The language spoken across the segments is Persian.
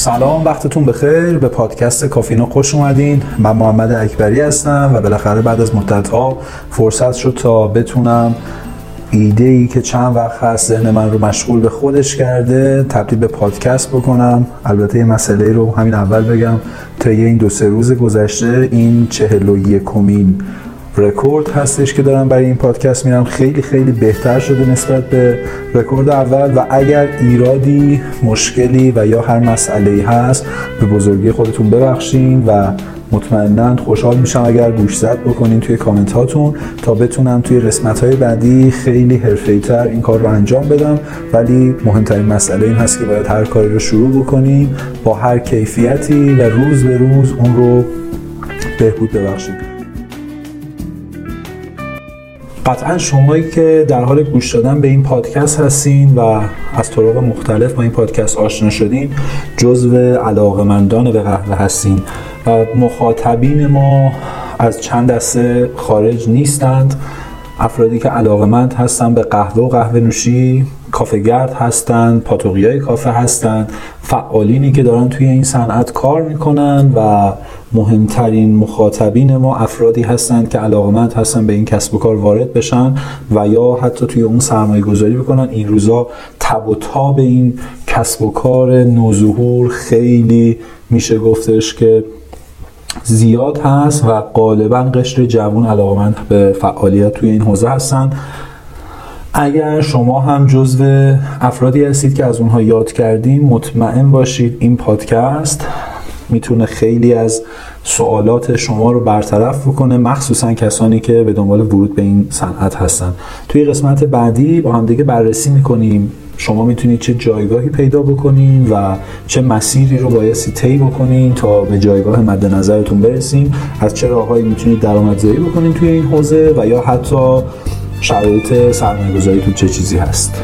سلام وقتتون بخیر. به پادکست کافینا خوش اومدین. من محمد اکبری هستم و بالاخره بعد از مدت ها فرصت شد تا بتونم ایده ای که چند وقت هست ذهن من رو مشغول به خودش کرده تبدیل به پادکست بکنم. البته یه مسئله رو همین اول بگم. تا این دو سه روز گذشته این چهل و یکمین رکورد هستش که دارم برای این پادکست میرم. خیلی خیلی بهتر شده نسبت به رکورد اول و اگر ایرادی مشکلی و یا هر مسئله هست به بزرگی خودتون ببخشین و مطمئنا خوشحال میشم اگر گوش زد بکنین توی کامنت هاتون تا بتونم توی قسمت های بعدی خیلی حرفه‌ای تر این کار رو انجام بدم. ولی مهمترین مسئله این هست که باید هر کاری رو شروع بکنیم با هر کیفیتی و روز به روز اون رو بهبود ببخشیم. قطعا شمایی که در حال گوش دادن به این پادکست هستین و از طرق مختلف با این پادکست آشنا شدین جزو علاقمندان به قهوه هستین. و مخاطبین ما از چند دسته خارج نیستند. افرادی که علاقمند هستن به قهوه و قهوه نوشی کافه گرد هستند پاتوقی های کافه هستند فعالینی که دارن توی این صنعت کار می‌کنن و مهمترین مخاطبین ما افرادی هستند که علاقمند هستن به این کسب و کار وارد بشن و یا حتی توی اون سرمایه گذاری بکنن. این روزا تب و تاب این کسب و کار نوظهور خیلی میشه گفتش که زیاد هست و غالبا قشر جوان علاقمند به فعالیت توی این حوزه هستن. اگر شما هم جزو افرادی هستید که از اونها یاد کردیم مطمئن باشید این پادکست می‌تونه خیلی از سوالات شما رو برطرف بکنه مخصوصا کسانی که به دنبال ورود به این صنعت هستن. توی قسمت بعدی با هم دیگه بررسی می‌کنیم شما می‌تونید چه جایگاهی پیدا بکنین و چه مسیری رو بایستی طی بکنین تا به جایگاه مد نظرتون برسیم. از چه راههایی می‌تونید درآمدزایی بکنین توی این حوزه و یا حتی شرایط سرمایه گذاری تو چه چیزی هست؟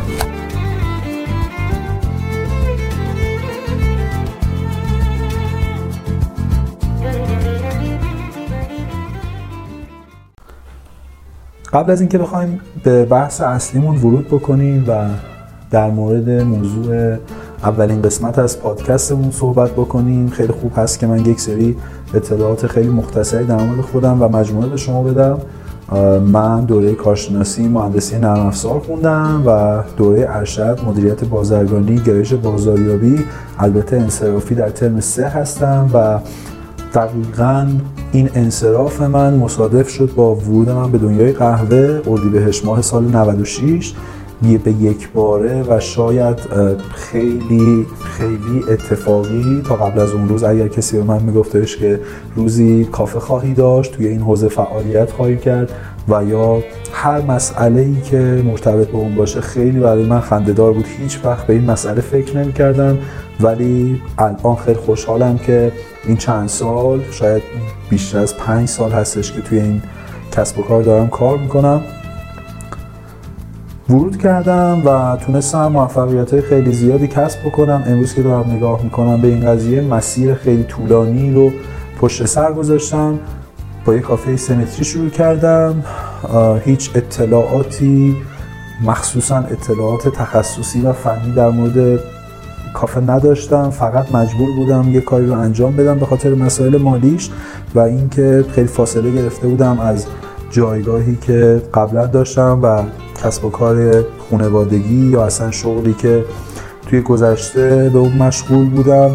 قبل از اینکه بخوایم به بحث اصلیمون ورود بکنیم و در مورد موضوع اولین قسمت از پادکستمون صحبت بکنیم خیلی خوب هست که من یک سری اطلاعات خیلی مختصری در مورد خودم و مجموعه به شما بدم. من دوره کارشناسی مهندسی نرم افزار خوندم و دوره ارشد مدیریت بازرگانی گرایش بازاریابی البته انصرافی در ترم سه هستم و دقیقا این انصراف من مصادف شد با ورود من به دنیای قهوه اردیبهشت ماه سال 96 به یک باره و شاید خیلی خیلی اتفاقی تا قبل از اون روز اگر کسی به من میگفتش که روزی کافه خواهی داشت توی این حوزه فعالیت خواهی کرد و یا هر مسئله ای که مرتبط به اون باشه خیلی برای من خندهدار بود. هیچ وقت به این مسئله فکر نمی کردم ولی الان خیلی خوشحالم که این چند سال شاید بیشتر از پنج سال هستش که توی این کسب و کار دارم کار می‌کنم. ورود کردم و تونستم موفقیت های خیلی زیادی کسب بکنم. امروز که دارم نگاه می‌کنم به این قضیه مسیر خیلی طولانی رو پشت سر گذاشتم. با یک کافه سمتری شروع کردم. هیچ اطلاعاتی مخصوصا اطلاعات تخصصی و فنی در مورد کافه نداشتم. فقط مجبور بودم یه کاری رو انجام بدم به خاطر مسائل مالیش و اینکه خیلی فاصله گرفته بودم از جایگاهی که قبلا داشتم و کسب و کار خانوادگی یا اصلا شغلی که توی گذشته به اون مشغول بودم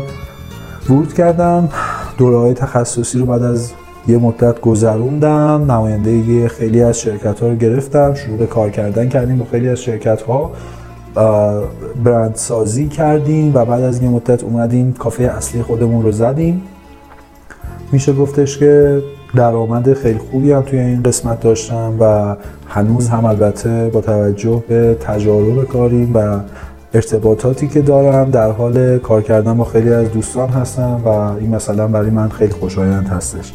ورود کردم. دوره تخصصی رو بعد از یه مدت گذروندم. نماینده خیلی از شرکت ها رو گرفتم. شروع به کار کردن کردیم با خیلی از شرکت ها برند سازی کردیم و بعد از یه مدت اومدیم کافه اصلی خودمون رو زدیم. میشه گفتش که درآمد خیلی خوبی هم توی این قسمت داشتم و هنوز هم البته با توجه به تجارب کاریم و ارتباطاتی که دارم در حال کار کردن با خیلی از دوستان هستم و این مثلا برای من خیلی خوشایند هستش.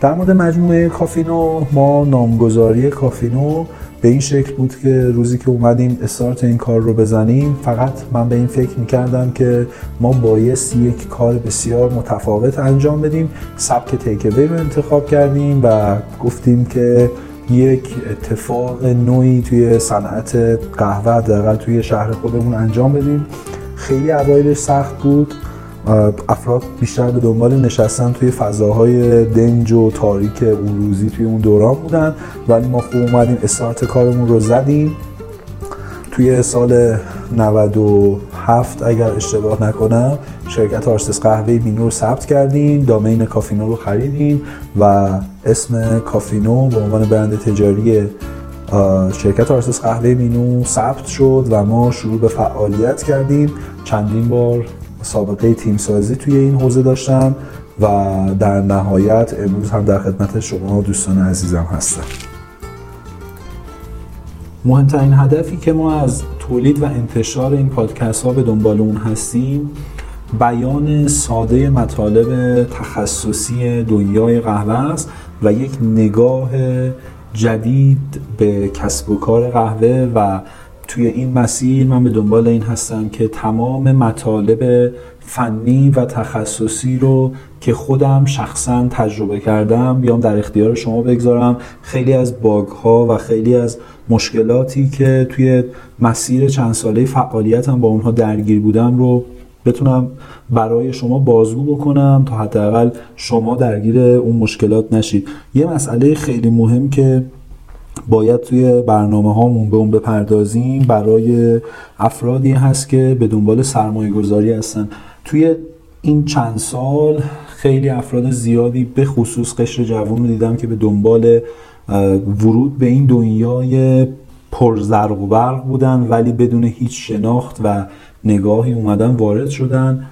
در مورد مجموعه کافینو ما نامگذاری کافینو به این شکل بود که روزی که اومدیم استارت این کار رو بزنیم فقط من به این فکر می‌کردم که ما بایست یک کار بسیار متفاوت انجام بدیم. سبک تیکوی رو انتخاب کردیم و گفتیم که یک اتفاق نوعی توی صنعت قهوه حداقل توی شهر خودمون انجام بدیم. خیلی اوایلش سخت بود. افراد بیشتر به دنبال نشستن توی فضاهای دنج و تاریک اون روزی توی اون دوران بودن. ولی ما خوب اومدیم استارت کارمون رو زدیم. توی سال 97 اگر اشتباه نکنم شرکت آرسس قهوه مینو رو ثبت کردیم. domain کافینو رو خریدیم و اسم کافینو به عنوان برند تجاری شرکت آرسس قهوه مینو ثبت شد و ما شروع به فعالیت کردیم. چندین بار سابقه تیم سازی توی این حوزه داشتم و در نهایت امروز هم در خدمت شما دوستان عزیزم هستم. مهمترین هدفی که ما از تولید و انتشار این پادکست ها به دنبال اون هستیم بیان ساده مطالب تخصصی دنیای قهوه است و یک نگاه جدید به کسب و کار قهوه و توی این مسیر من به دنبال این هستم که تمام مطالب فنی و تخصصی رو که خودم شخصا تجربه کردم بیام در اختیار شما بگذارم. خیلی از باگ ها و خیلی از مشکلاتی که توی مسیر چند ساله فعالیتم با اونها درگیر بودم رو بتونم برای شما بازگو بکنم تا حداقل شما درگیر اون مشکلات نشید. یه مسئله خیلی مهم که باید توی برنامه هامون به اون بپردازیم. برای افرادی هست که به دنبال سرمایه گذاری هستن. توی این چند سال خیلی افراد زیادی به خصوص قشر جوان رو دیدم که به دنبال ورود به این دنیای پرزرق و برق بودن ولی بدون هیچ شناخت و نگاهی اومدن وارد شدن.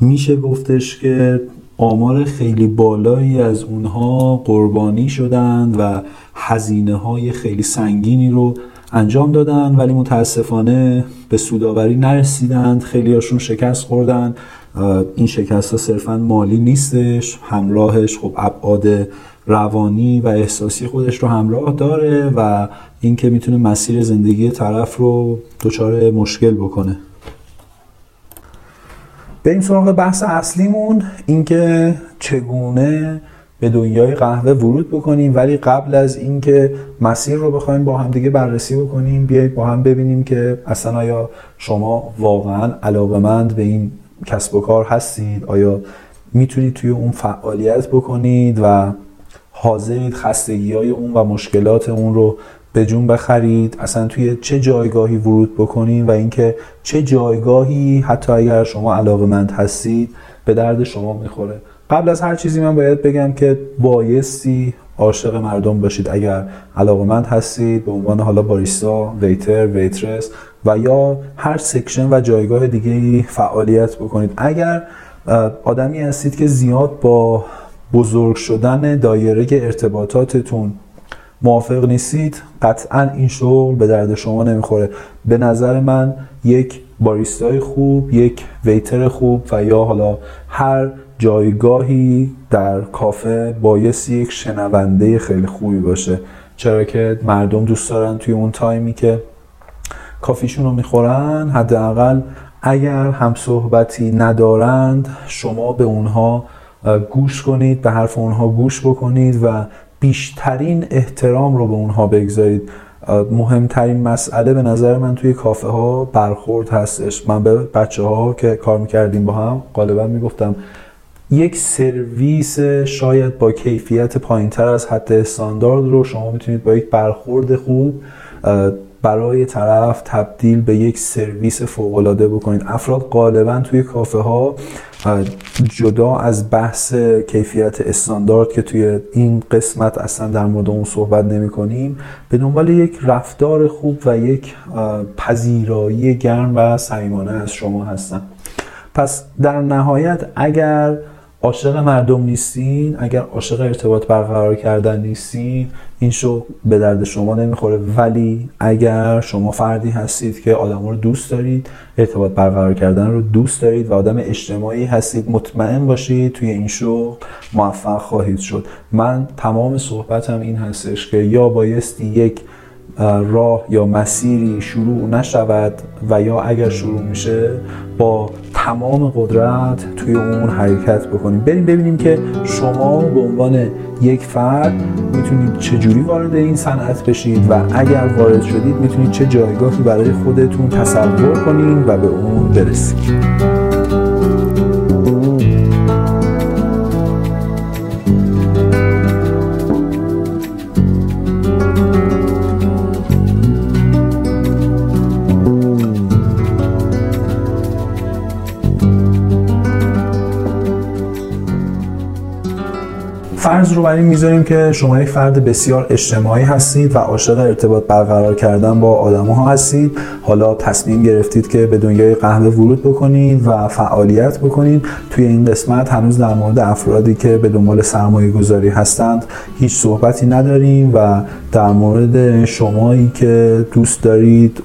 میشه گفتش که آمار خیلی بالایی از اونها قربانی شدند و هزینه های خیلی سنگینی رو انجام دادن ولی متاسفانه به سوداوری نرسیدند. خیلی هاشون شکست خوردن این شکست ها صرفا مالی نیستش همراهش خب ابعاد روانی و احساسی خودش رو همراه داره و اینکه می‌تونه مسیر زندگی طرف رو دچار مشکل بکنه. بریم سراغ بحث اصلیمون اینکه چگونه به دنیای قهوه ورود بکنیم ولی قبل از اینکه مسیر رو بخوایم با هم دیگه بررسی بکنیم بیایید با هم ببینیم که اصلا آیا شما واقعا علاقمند به این کسب و کار هستید؟ آیا می‌تونید توی اون فعالیت بکنید و حاضرید خستگی های اون و مشکلات اون رو به جون بخرید. اصلا توی چه جایگاهی ورود بکنید و اینکه چه جایگاهی حتی اگر شما علاقمند هستید به درد شما می‌خوره. قبل از هر چیزی من باید بگم که بایستی عاشق مردم باشید. اگر علاقمند هستید به عنوان حالا باریستا، ویتر، ویترس و یا هر سکشن و جایگاه دیگه فعالیت بکنید. اگر آدمی هستید که زیاد با بزرگ شدن دایره ارتباطاتتون موافق نیستید؟ قطعا این شغل به درد شما نمی‌خوره. به نظر من یک باریستای خوب یک ویتر خوب و یا حالا هر جایگاهی در کافه بایستی یک شنونده خیلی خوبی باشه. چرا که مردم دوست دارن توی اون تایمی که کافیشون رو می‌خورن. حداقل اگر هم صحبتی ندارند شما به اونها گوش کنید به حرف اونها گوش بکنید و بیشترین احترام رو به اونها بگذارید. مهمترین مسئله به نظر من توی کافه ها برخورد هستش. من به بچه ها که کار می‌کردیم با هم غالبا می‌گفتم یک سرویس شاید با کیفیت پایینتر از حد استاندارد رو شما می‌تونید با یک برخورد خوب برای طرف تبدیل به یک سرویس فوق بکنید. افراد غالبا توی کافه ها جدا از بحث کیفیت استاندارد که توی این قسمت اصلا در مورد اون صحبت نمی کنیم به دنبال یک رفتار خوب و یک پذیرایی گرم و صمیمانه از شما هستن. پس در نهایت اگر عاشق مردم نیستین اگر عاشق ارتباط برقرار کردن نیستین این شغل به درد شما نمی‌خوره. ولی اگر شما فردی هستید که آدم رو دوست دارید ارتباط برقرار کردن رو دوست دارید و آدم اجتماعی هستید مطمئن باشید توی این شغل موفق خواهید شد. من تمام صحبتم این هستش که یا بایستی یک راه یا مسیری شروع نشود و یا اگر شروع میشه با تمام قدرت توی اون حرکت بکنیم. بریم ببینیم که شما به عنوان یک فرد می‌تونید چجوری وارد این صنعت بشید و اگر وارد شدید می‌تونید چه جایگاهی برای خودتون تصور کنید و به اون برسید. فرض رو بر این می‌ذاریم که شما یک فرد بسیار اجتماعی هستید و عاشق ارتباط برقرار کردن با آدم ها هستید. حالا تصمیم گرفتید که به دنیای قهوه ورود بکنید و فعالیت بکنید. توی این قسمت هنوز در مورد افرادی که به دنبال سرمایه گذاری هستند هیچ صحبتی نداریم و در مورد شمایی که دوست دارید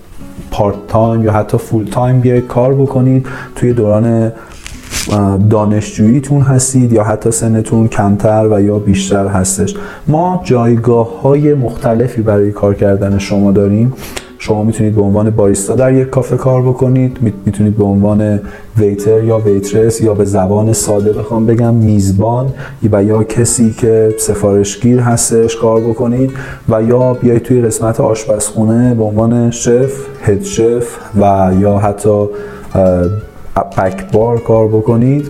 part time یا حتی full time بیاید کار بکنید. توی دوران دانشجوییتون هستید یا حتی سنتون کمتر و یا بیشتر هستش. ما جایگاه های مختلفی برای کار کردن شما داریم. شما می‌تونید به عنوان باریستا در یک کافه کار بکنید می‌تونید به عنوان ویتر یا ویترس یا به زبان ساده بخوام بگم میزبان و یا کسی که سفارشگیر هستش کار بکنید و یا بیاید توی قسمت آشپزخونه به عنوان شف، هد شف و یا حتی بکبار کار بکنید.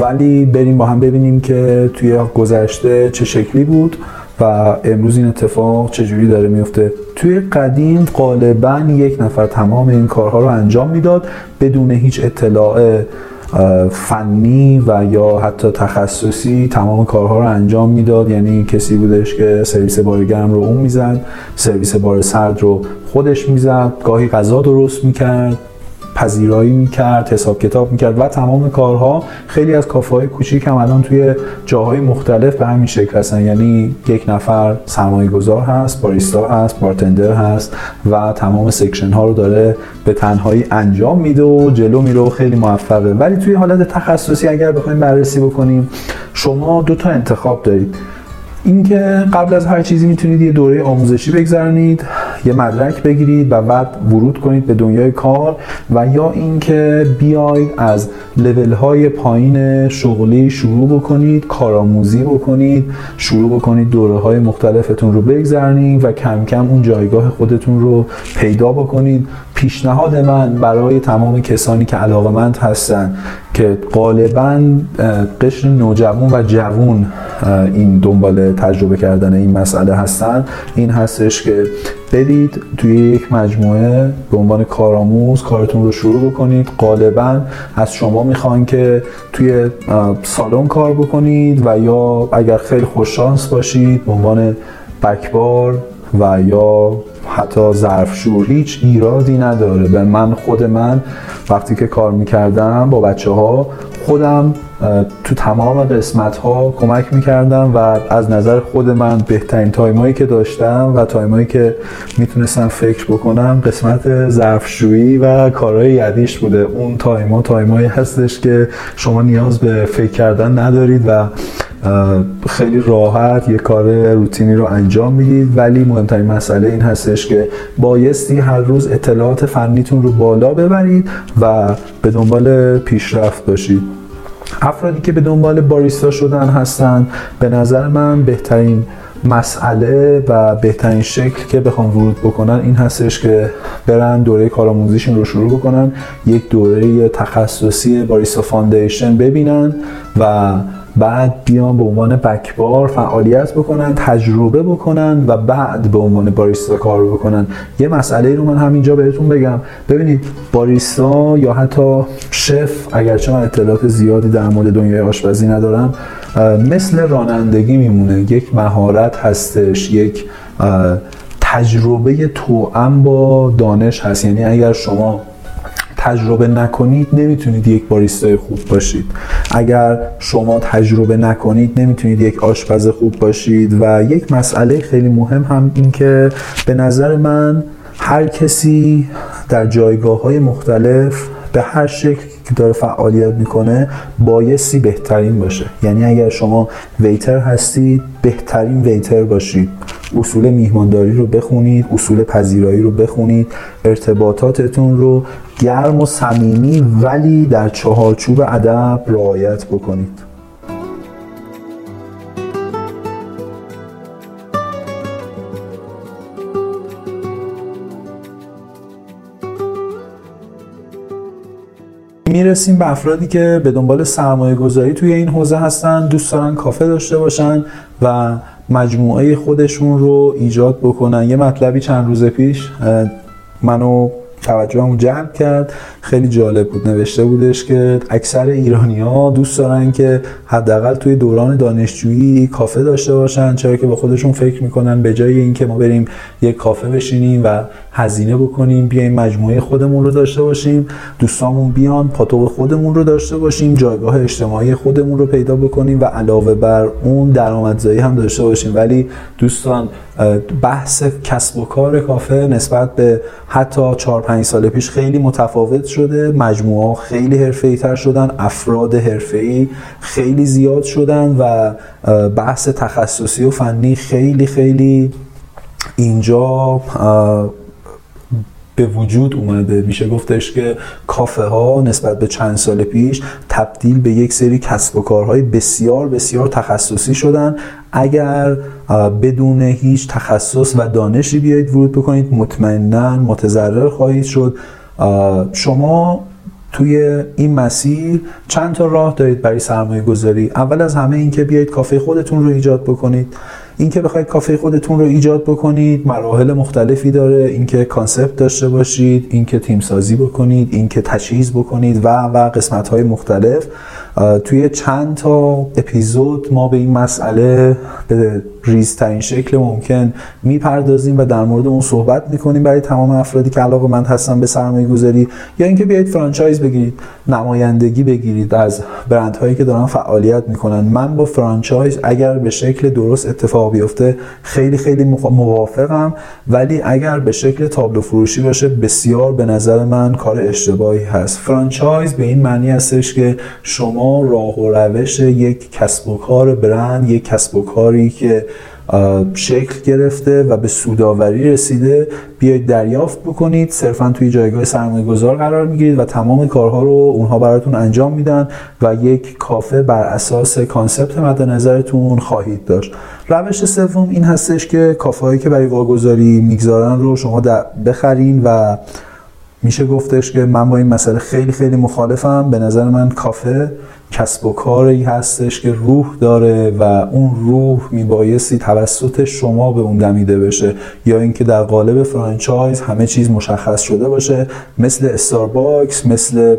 ولی بریم با هم ببینیم که توی گذشته چه شکلی بود و امروز این اتفاق چجوری داره میفته. توی قدیم غالبا یک نفر تمام این کارها رو انجام می‌داد بدون هیچ اطلاع فنی و یا حتی تخصصی تمام کارها رو انجام می‌داد. یعنی کسی بودش که سرویس بار گرم رو اون می‌زد سرویس بار سرد رو خودش می‌زد گاهی غذا درست می‌کرد. پذیرایی می‌کرد حساب کتاب می‌کرد و تمام کارها خیلی از کافه های کوچیک هم الان توی جاهای مختلف به همین شکل هستن. یعنی یک نفر سرمایه گذار هست باریستا هست بارتندر هست و تمام سکشن ها رو داره به تنهایی انجام میده و جلو میره و خیلی موفقه. ولی توی حالت تخصصی اگر بخوایم بررسی بکنیم شما دو تا انتخاب دارید. اینکه قبل از هر چیزی می‌تونید یه دوره آموزشی بگذرونید یه مدرک بگیرید و بعد ورود کنید به دنیای کار و یا اینکه بیاید از لول های پایین شغلی شروع بکنید کارآموزی بکنید شروع بکنید دوره های مختلفتون رو بگذرونید و کم کم اون جایگاه خودتون رو پیدا بکنید. پیشنهاد من برای تمام کسانی که علاقمند هستن که غالبا قشر نوجوان و جوون این دنبال تجربه کردن این مسئله هستن. این هستش که برید توی یک مجموعه به عنوان کارآموز کارتون رو شروع بکنید. غالبا از شما می‌خوان که توی سالن کار بکنید و یا اگر خیلی خوششانس باشید به عنوان بکبار و یا حتی ظرفشور هیچ ایرادی نداره. به من خود من وقتی که کار می‌کردم با بچه ها خودم تو تمام قسمت ها کمک می‌کردم و از نظر خود من بهترین time ایی که داشتم و time ایی که می‌تونستم فکر بکنم قسمت ظرفشویی و کارهای یدیش بوده. اون time ا time ایی هستش که شما نیاز به فکر کردن ندارید و خیلی راحت یه کار روتینی رو انجام می‌دید. ولی مهمترین مسئله این هستش که بایستی هر روز اطلاعات فنیتون رو بالا ببرید و به دنبال پیشرفت باشید. افرادی که به دنبال باریستا شدن هستن به نظر من بهترین مسئله و بهترین شکل که بخوام ورود بکنن این هستش که برن دوره کارآموزیشون رو شروع بکنن یک دوره تخصصی barista foundation ببینن و بعد بیان به عنوان backbar فعالیت بکنن تجربه بکنن و بعد به عنوان باریستا کار بکنن. یه مسئله رو من همینجا بهتون بگم. ببینید باریستا یا حتی شف اگرچه من اطلاعات زیادی در مورد دنیای آشپزی ندارم مثل رانندگی میمونه. یک مهارت هستش یک تجربه توأم با دانش هست. یعنی اگر شما تجربه نکنید نمی‌تونید یک باریستای خوب باشید. اگر شما تجربه نکنید نمی‌تونید یک آشپز خوب باشید و یک مسئله خیلی مهم هم این که به نظر من هر کسی در جایگاه های مختلف به هر شکل که داره فعالیت می‌کنه بایستی بهترین باشه. یعنی اگر شما ویتر هستید بهترین ویتر باشید. اصول میهمانداری رو بخونید اصول پذیرایی رو بخونید ارتباطاتتون رو گرم و صمیمی ولی در چهارچوب ادب رعایت بکنید. می‌رسیم به افرادی که به دنبال سرمایه گذاری توی این حوزه هستن دوست دارن کافه داشته باشن و مجموعه خودشون رو ایجاد بکنن. یه مطلبی چند روز پیش منو توجهمو جلب کرد. خیلی جالب بود. نوشته بودش که اکثر ایرانی ها دوست دارن که حداقل توی دوران دانشجویی کافه داشته باشن چرا که با خودشون فکر می‌کنن به جای اینکه ما بریم یک کافه بشینیم و هزینه بکنیم بیایم مجموعه خودمون رو داشته باشیم دوستامون بیان پاتوق خودمون رو داشته باشیم جایگاه اجتماعی خودمون رو پیدا بکنیم و علاوه بر اون درآمدزایی هم داشته باشیم. ولی دوستان بحث کسب و کار کافه نسبت به حتی 4 5 سال پیش خیلی متفاوت شده. مجموعه خیلی حرفه‌ای تر شدن افراد حرفه‌ای خیلی زیاد شدن و بحث تخصصی و فنی خیلی خیلی اینجا به وجود اومده. میشه گفتش که کافه ها نسبت به چند سال پیش تبدیل به یک سری کسب و کارهای بسیار بسیار تخصصی شدن. اگر بدون هیچ تخصص و دانشی بیایید ورود بکنید مطمئنا متضرر خواهید شد. شما توی این مسیر چند تا راه دارید برای سرمایه گذاری اول از همه اینکه بیایید کافه خودتون رو ایجاد بکنید. اینکه بخواید کافه خودتون رو ایجاد بکنید مراحل مختلفی داره اینکه concept داشته باشید اینکه تیم سازی بکنید اینکه تجهیز بکنید و و قسمت های مختلف توی چند تا اپیزود ما به این مسئله به ریزترین شکل ممکن می‌پردازیم و در مورد اون صحبت می‌کنیم برای تمام افرادی که علاقه‌مند هستن به سرمایه گذاری یا اینکه بیایید franchise بگیرید نمایندگی بگیرید از برندهایی که دارن فعالیت می‌کنن. من با franchise اگر به شکل درست اتفاق بیفته خیلی خیلی موافقم. ولی اگر به شکل تابلو فروشی باشه بسیار به نظر من کار اشتباهی هست. franchise به این معنی هستش که شما راه و روش یک کسب و کار برند یک کسب و کاری که شکل گرفته و به سوداوری رسیده. بیاید دریافت بکنید. صرفا توی جایگاه سرمایه گذار قرار می‌گیرید و تمام کارها رو اونها براتون انجام میدن و یک کافه بر اساس concept مد نظرتون خواهید داشت. روش سوم این هستش که کافه هایی که برای واگذاری می‌گذارن رو شما بخرین و میشه گفتش که من با این مسئله خیلی خیلی مخالفم. به نظر من کافه. کسب و کاری هستش که روح داره و اون روح میبایستی توسط شما به اون دمیده بشه. یا اینکه در قالب franchise همه چیز مشخص شده باشه. مثل استارباکس مثل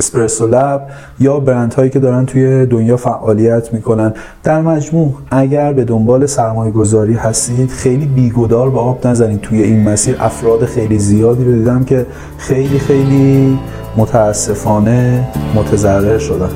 اسپرسو لب یا برند هایی که دارن توی دنیا فعالیت می‌کنن. در مجموع اگر به دنبال سرمایه گذاری هستید خیلی بیگدار با آب نزنید توی این مسیر. افراد خیلی زیادی رو دیدم که خیلی خیلی متاسفانه متضرر شدن.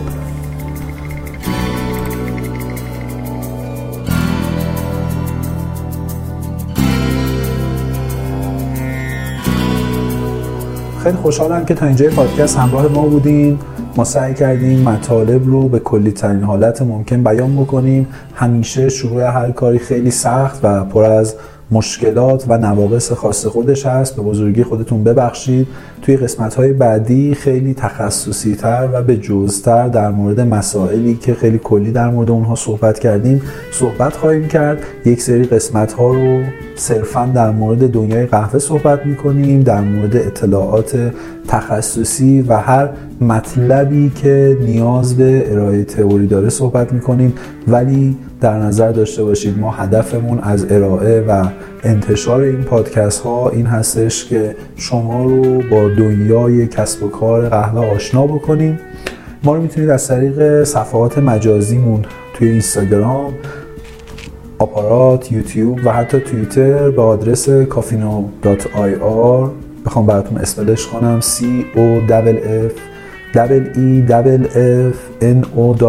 خیلی خوشحالم که تا اینجای پادکست همراه ما بودیم ما سعی کردیم مطالب رو به کلی ترین حالت ممکن بیان بکنیم. همیشه شروع هر کاری خیلی سخت و پر از مشکلات و نواقص خاص خودش هست. به بزرگی خودتون ببخشید. توی قسمت های بعدی خیلی تخصصی تر و به جزتر در مورد مسائلی که خیلی کلی در مورد اونها صحبت کردیم صحبت خواهیم کرد. یک سری قسمت ها رو صرفا در مورد دنیای قهوه صحبت می‌کنیم در مورد اطلاعات تخصصی و هر مطلبی که نیاز به ارائه تئوری داره صحبت می‌کنیم. ولی در نظر داشته باشید ما هدفمون از ارائه و انتشار این پادکست ها این هستش که شما رو با دنیای کسب و کار قهوه آشنا بکنیم. ما رو می‌تونید از طریق صفحات مجازیمون توی اینستاگرام آپارات، یوتیوب و حتی توییتر به آدرس کافینو.ir بخوام براتون اسپلش کنم. C O F F E F N O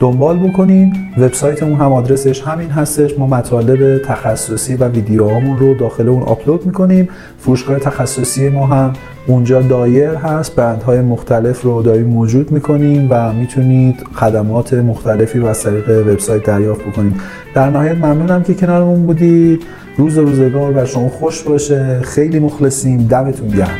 دنبال بکنین. وبسایتمون هم آدرسش همین هستش. ما مطالب تخصصی و ویدیوهامون رو داخل اون آپلود می‌کنیم. فروشگاه تخصصی ما هم اونجا دایر هست. برندهای مختلف رو داریم موجود می‌کنیم و می‌تونید خدمات مختلفی رو از طریق وبسایت دریافت بکنید. در نهایت ممنونم که کنارمون بودید. روز روزگار و شما خوش باشه. خیلی مخلصیم. دمتون گرم.